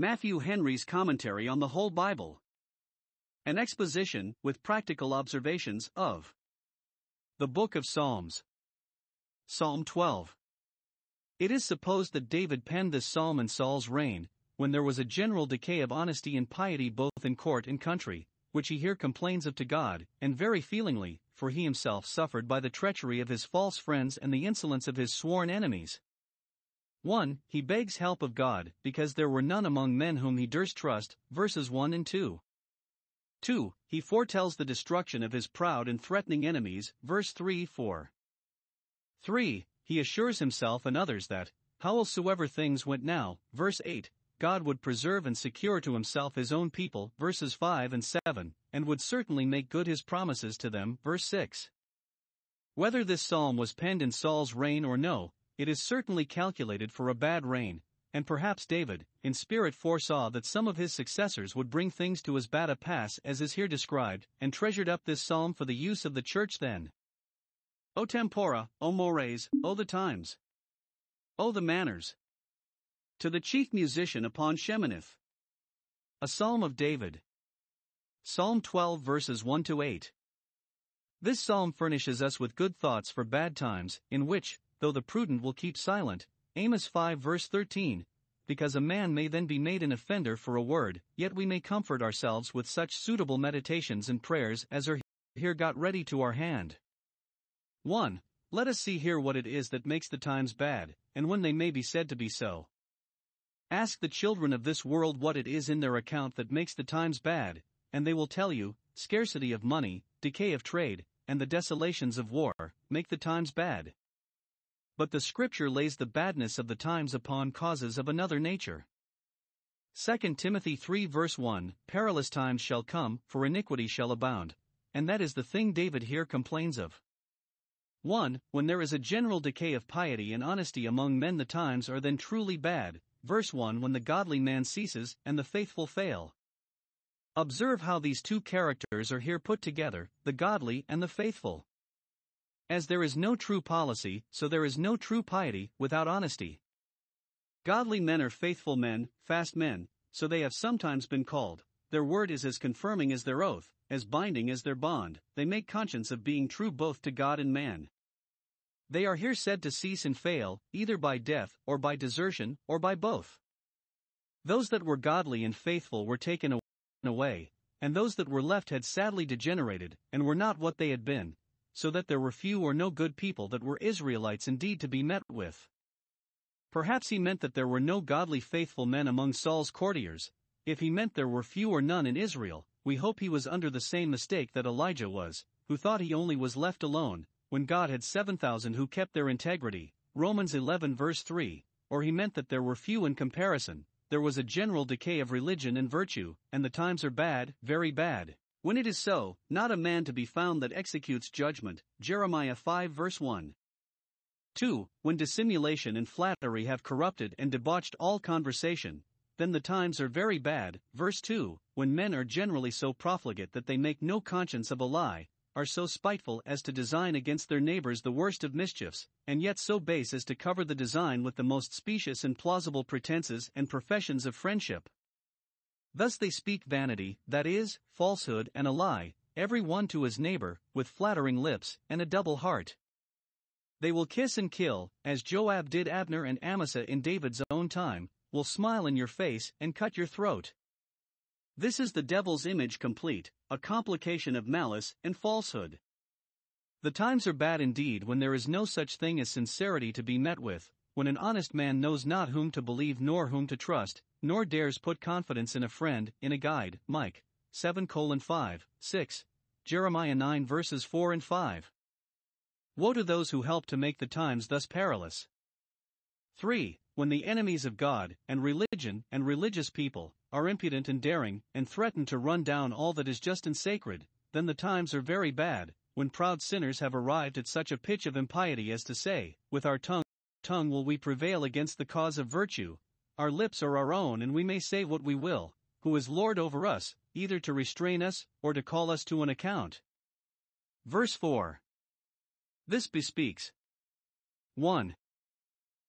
Matthew Henry's Commentary on the Whole Bible. An exposition, with practical observations, of the Book of Psalms. Psalm 12. It is supposed that David penned this psalm in Saul's reign, when there was a general decay of honesty and piety both in court and country, which he here complains of to God, and very feelingly, for he himself suffered by the treachery of his false friends and the insolence of his sworn enemies. 1. He begs help of God, because there were none among men whom he durst trust, verses 1 and 2. 2. He foretells the destruction of his proud and threatening enemies, verse 3 4. 3. He assures himself and others that, howsoever things went now, verse 8, God would preserve and secure to himself his own people, verses 5 and 7, and would certainly make good his promises to them, verse 6. Whether this psalm was penned in Saul's reign or no, it is certainly calculated for a bad reign, and perhaps David, in spirit, foresaw that some of his successors would bring things to as bad a pass as is here described, and treasured up this psalm for the use of the church then. O tempora, O mores, O the times. O the manners. To the chief musician upon Sheminith. A psalm of David. Psalm 12 verses 1 to 8. This psalm furnishes us with good thoughts for bad times, in which, though the prudent will keep silent, Amos 5 verse 13, because a man may then be made an offender for a word, yet we may comfort ourselves with such suitable meditations and prayers as are here got ready to our hand. 1. Let us see here what it is that makes the times bad, and when they may be said to be so. Ask the children of this world what it is in their account that makes the times bad, and they will tell you scarcity of money, decay of trade, and the desolations of war make the times bad but the scripture lays the badness of the times upon causes of another nature. 2 Timothy 3 verse 1 Perilous times shall come, for iniquity shall abound. And that is the thing David here complains of. 1. When there is a general decay of piety and honesty among men, the times are then truly bad. Verse 1 When the godly man ceases, and the faithful fail. Observe how these two characters are here put together the godly and the faithful. As there is no true policy, so there is no true piety without honesty. Godly men are faithful men, fast men, so they have sometimes been called. Their word is as confirming as their oath, as binding as their bond, they make conscience of being true both to God and man. They are here said to cease and fail, either by death, or by desertion, or by both. Those that were godly and faithful were taken away, and those that were left had sadly degenerated, and were not what they had been, so that there were few or no good people that were Israelites indeed to be met with. Perhaps he meant that there were no godly faithful men among Saul's courtiers, if he meant there were few or none in Israel, we hope he was under the same mistake that Elijah was, who thought he only was left alone, when God had 7,000 who kept their integrity, Romans 11 verse 3, or he meant that there were few in comparison, there was a general decay of religion and virtue, and the times are bad, very bad. When it is so, not a man to be found that executes judgment. Jeremiah 5 verse 1. 2. When dissimulation and flattery have corrupted and debauched all conversation, then the times are very bad. Verse 2 When men are generally so profligate that they make no conscience of a lie, are so spiteful as to design against their neighbors the worst of mischiefs, and yet so base as to cover the design with the most specious and plausible pretenses and professions of friendship. Thus they speak vanity, that is, falsehood and a lie, every one to his neighbor, with flattering lips and a double heart. They will kiss and kill, as Joab did Abner and Amasa in David's own time, will smile in your face and cut your throat. This is the devil's image complete, a complication of malice and falsehood. The times are bad indeed when there is no such thing as sincerity to be met with, when an honest man knows not whom to believe nor whom to trust, nor dares put confidence in a friend, in a guide. Mike 7 colon 5, 6, Jeremiah 9 verses 4 and 5. Woe to those who help to make the times thus perilous. 3. When the enemies of God, and religion, and religious people, are impudent and daring, and threaten to run down all that is just and sacred, then the times are very bad, when proud sinners have arrived at such a pitch of impiety as to say, With our tongue, tongue will we prevail against the cause of virtue, our lips are our own and we may say what we will, who is Lord over us, either to restrain us or to call us to an account. Verse 4. This bespeaks 1.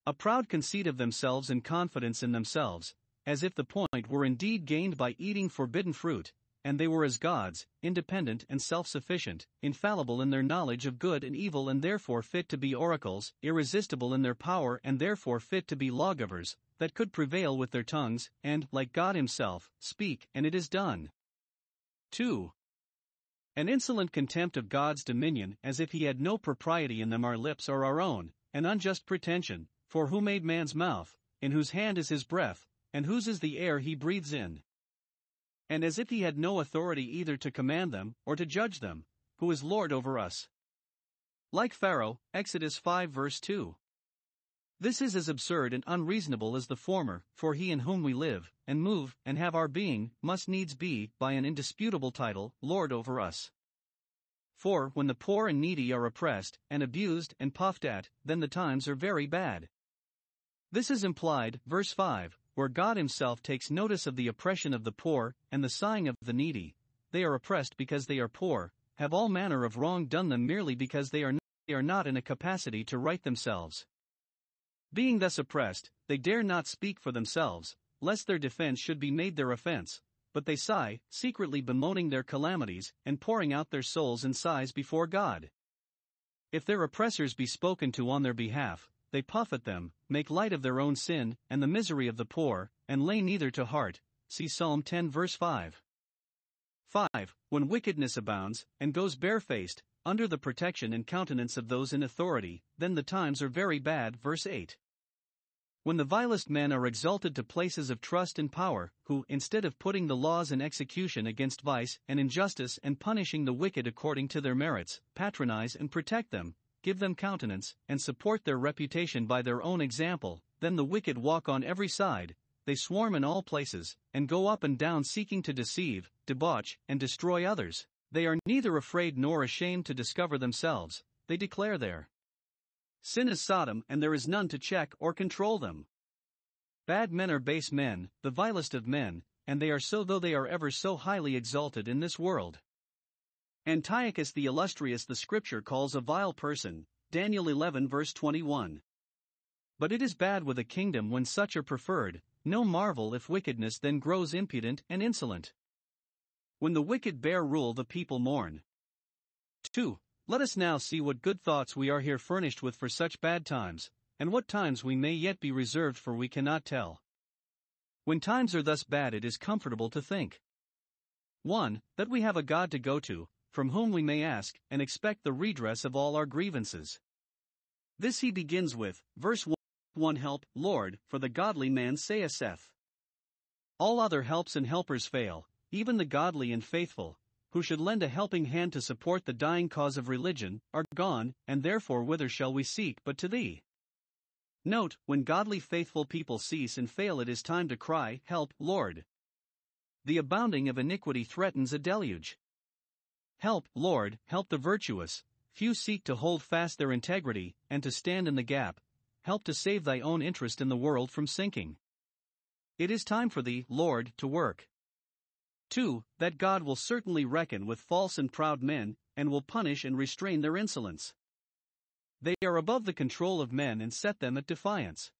A proud conceit of themselves and confidence in themselves, as if the point were indeed gained by eating forbidden fruit, and they were as gods, independent and self sufficient, infallible in their knowledge of good and evil, and therefore fit to be oracles, irresistible in their power, and therefore fit to be lawgivers, that could prevail with their tongues, and, like God Himself, speak, and it is done. 2. An insolent contempt of God's dominion, as if He had no propriety in them, our lips are our own, an unjust pretension, for who made man's mouth, in whose hand is his breath, and whose is the air he breathes in? And as if he had no authority either to command them or to judge them, who is Lord over us. Like Pharaoh, Exodus 5 verse 2. This is as absurd and unreasonable as the former, for he in whom we live, and move, and have our being, must needs be, by an indisputable title, Lord over us. For, when the poor and needy are oppressed, and abused, and puffed at, then the times are very bad. This is implied, verse 5, where God Himself takes notice of the oppression of the poor and the sighing of the needy. They are oppressed because they are poor, have all manner of wrong done them merely because they are, not, they are not in a capacity to right themselves. Being thus oppressed, they dare not speak for themselves, lest their defense should be made their offense, but they sigh, secretly bemoaning their calamities, and pouring out their souls in sighs before God. If their oppressors be spoken to on their behalf, they puff at them, make light of their own sin and the misery of the poor, and lay neither to heart. See Psalm 10 verse 5. 5. When wickedness abounds, and goes barefaced, under the protection and countenance of those in authority, then the times are very bad. Verse 8. When the vilest men are exalted to places of trust and power, who, instead of putting the laws in execution against vice and injustice and punishing the wicked according to their merits, patronize and protect them, give them countenance, and support their reputation by their own example, then the wicked walk on every side, they swarm in all places, and go up and down seeking to deceive, debauch, and destroy others. They are neither afraid nor ashamed to discover themselves, they declare their sin is Sodom, and there is none to check or control them. Bad men are base men, the vilest of men, and they are so though they are ever so highly exalted in this world. Antiochus the illustrious the scripture calls a vile person, Daniel 11 verse 21. But it is bad with a kingdom when such are preferred, no marvel if wickedness then grows impudent and insolent. When the wicked bear rule, the people mourn. 2. Let us now see what good thoughts we are here furnished with for such bad times, and what times we may yet be reserved for we cannot tell. When times are thus bad, it is comfortable to think 1. That we have a God to go to, from whom we may ask and expect the redress of all our grievances. This he begins with, verse 1 help, Lord, for the godly man saith. All other helps and helpers fail, even the godly and faithful, who should lend a helping hand to support the dying cause of religion, are gone, and therefore whither shall we seek but to thee? Note, when godly faithful people cease and fail, it is time to cry, Help, Lord. The abounding of iniquity threatens a deluge. Help, Lord, help the virtuous. Few seek to hold fast their integrity and to stand in the gap. Help to save thy own interest in the world from sinking. It is time for thee, Lord, to work. 2. That God will certainly reckon with false and proud men, and will punish and restrain their insolence. They are above the control of men and set them at defiance.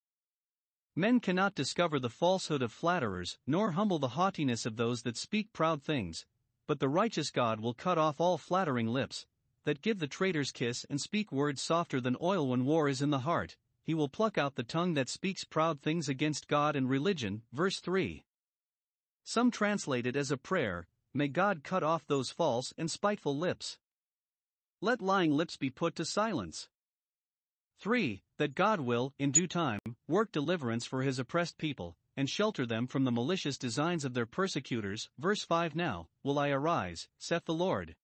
Men cannot discover the falsehood of flatterers, nor humble the haughtiness of those that speak proud things, but the righteous God will cut off all flattering lips, that give the traitor's kiss and speak words softer than oil when war is in the heart. He will pluck out the tongue that speaks proud things against God and religion. Verse 3. Some translate it as a prayer May God cut off those false and spiteful lips. Let lying lips be put to silence. 3. That God will, in due time, work deliverance for his oppressed people, and shelter them from the malicious designs of their persecutors. Verse 5 Now, will I arise, saith the Lord.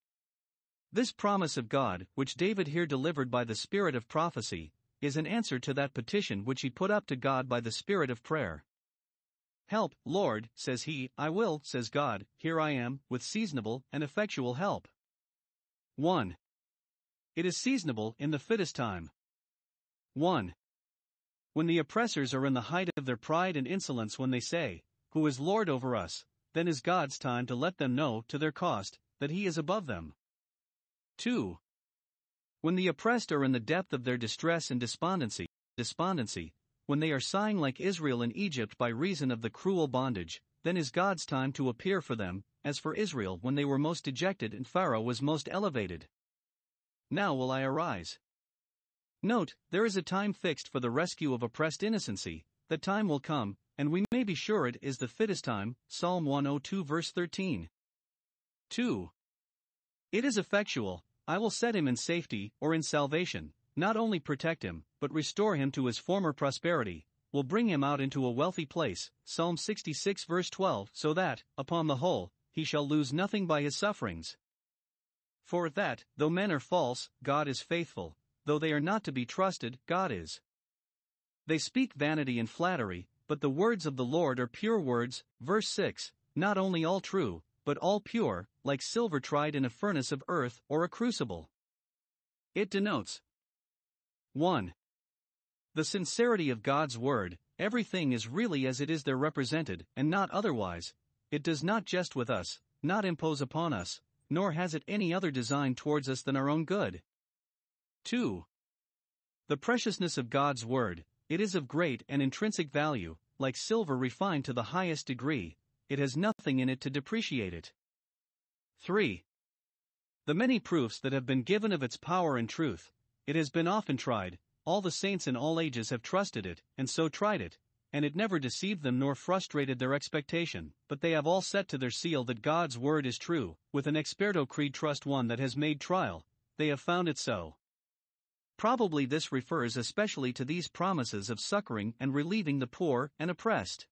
This promise of God, which David here delivered by the spirit of prophecy, is an answer to that petition which he put up to God by the spirit of prayer. Help, Lord, says he, I will, says God, here I am, with seasonable and effectual help. 1. It is seasonable in the fittest time. 1. When the oppressors are in the height of their pride and insolence, when they say, Who is Lord over us? then is God's time to let them know, to their cost, that He is above them. 2. When the oppressed are in the depth of their distress and despondency, despondency, when they are sighing like Israel in Egypt by reason of the cruel bondage, then is God's time to appear for them, as for Israel when they were most dejected and Pharaoh was most elevated. Now will I arise. Note, there is a time fixed for the rescue of oppressed innocency, the time will come, and we may be sure it is the fittest time. Psalm 102, verse 13. 2. It is effectual, I will set him in safety, or in salvation, not only protect him, but restore him to his former prosperity, will bring him out into a wealthy place. Psalm 66, verse 12, so that, upon the whole, he shall lose nothing by his sufferings. For that, though men are false, God is faithful, though they are not to be trusted, God is. They speak vanity and flattery, but the words of the Lord are pure words. Verse 6 Not only all true, but all pure, like silver tried in a furnace of earth or a crucible. It denotes 1. The sincerity of God's word, everything is really as it is there represented, and not otherwise, it does not jest with us, not impose upon us, nor has it any other design towards us than our own good. 2. The preciousness of God's Word, it is of great and intrinsic value, like silver refined to the highest degree, it has nothing in it to depreciate it. 3. The many proofs that have been given of its power and truth, it has been often tried, all the saints in all ages have trusted it, and so tried it, and it never deceived them nor frustrated their expectation, but they have all set to their seal that God's word is true, with an experto creed trust one that has made trial, they have found it so. Probably this refers especially to these promises of succoring and relieving the poor and oppressed.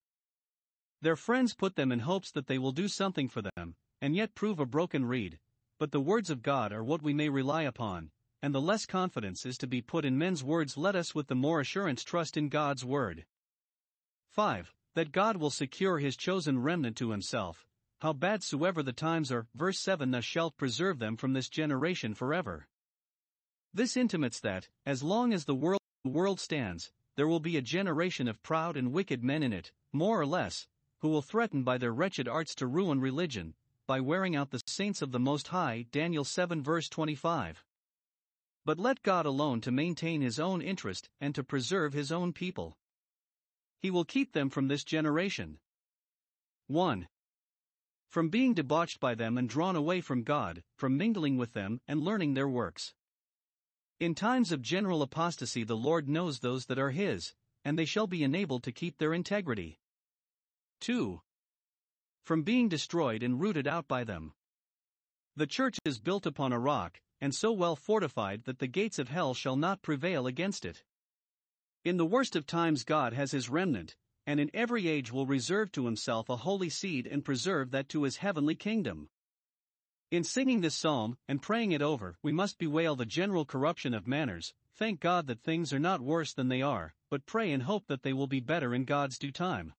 Their friends put them in hopes that they will do something for them, and yet prove a broken reed, but the words of God are what we may rely upon, and the less confidence is to be put in men's words, let us with the more assurance trust in God's word. 5. That God will secure his chosen remnant to himself, how bad soever the times are. Verse 7 Thus shalt preserve them from this generation forever. This intimates that, as long as the world, world stands, there will be a generation of proud and wicked men in it, more or less, who will threaten by their wretched arts to ruin religion, by wearing out the saints of the Most High. Daniel 7 verse 25. But let God alone to maintain his own interest and to preserve his own people. He will keep them from this generation. 1. From being debauched by them and drawn away from God, from mingling with them and learning their works. In times of general apostasy, the Lord knows those that are His, and they shall be enabled to keep their integrity. 2. From being destroyed and rooted out by them. The church is built upon a rock, and so well fortified that the gates of hell shall not prevail against it. In the worst of times, God has his remnant, and in every age will reserve to himself a holy seed and preserve that to his heavenly kingdom. In singing this psalm and praying it over, we must bewail the general corruption of manners, thank God that things are not worse than they are, but pray and hope that they will be better in God's due time.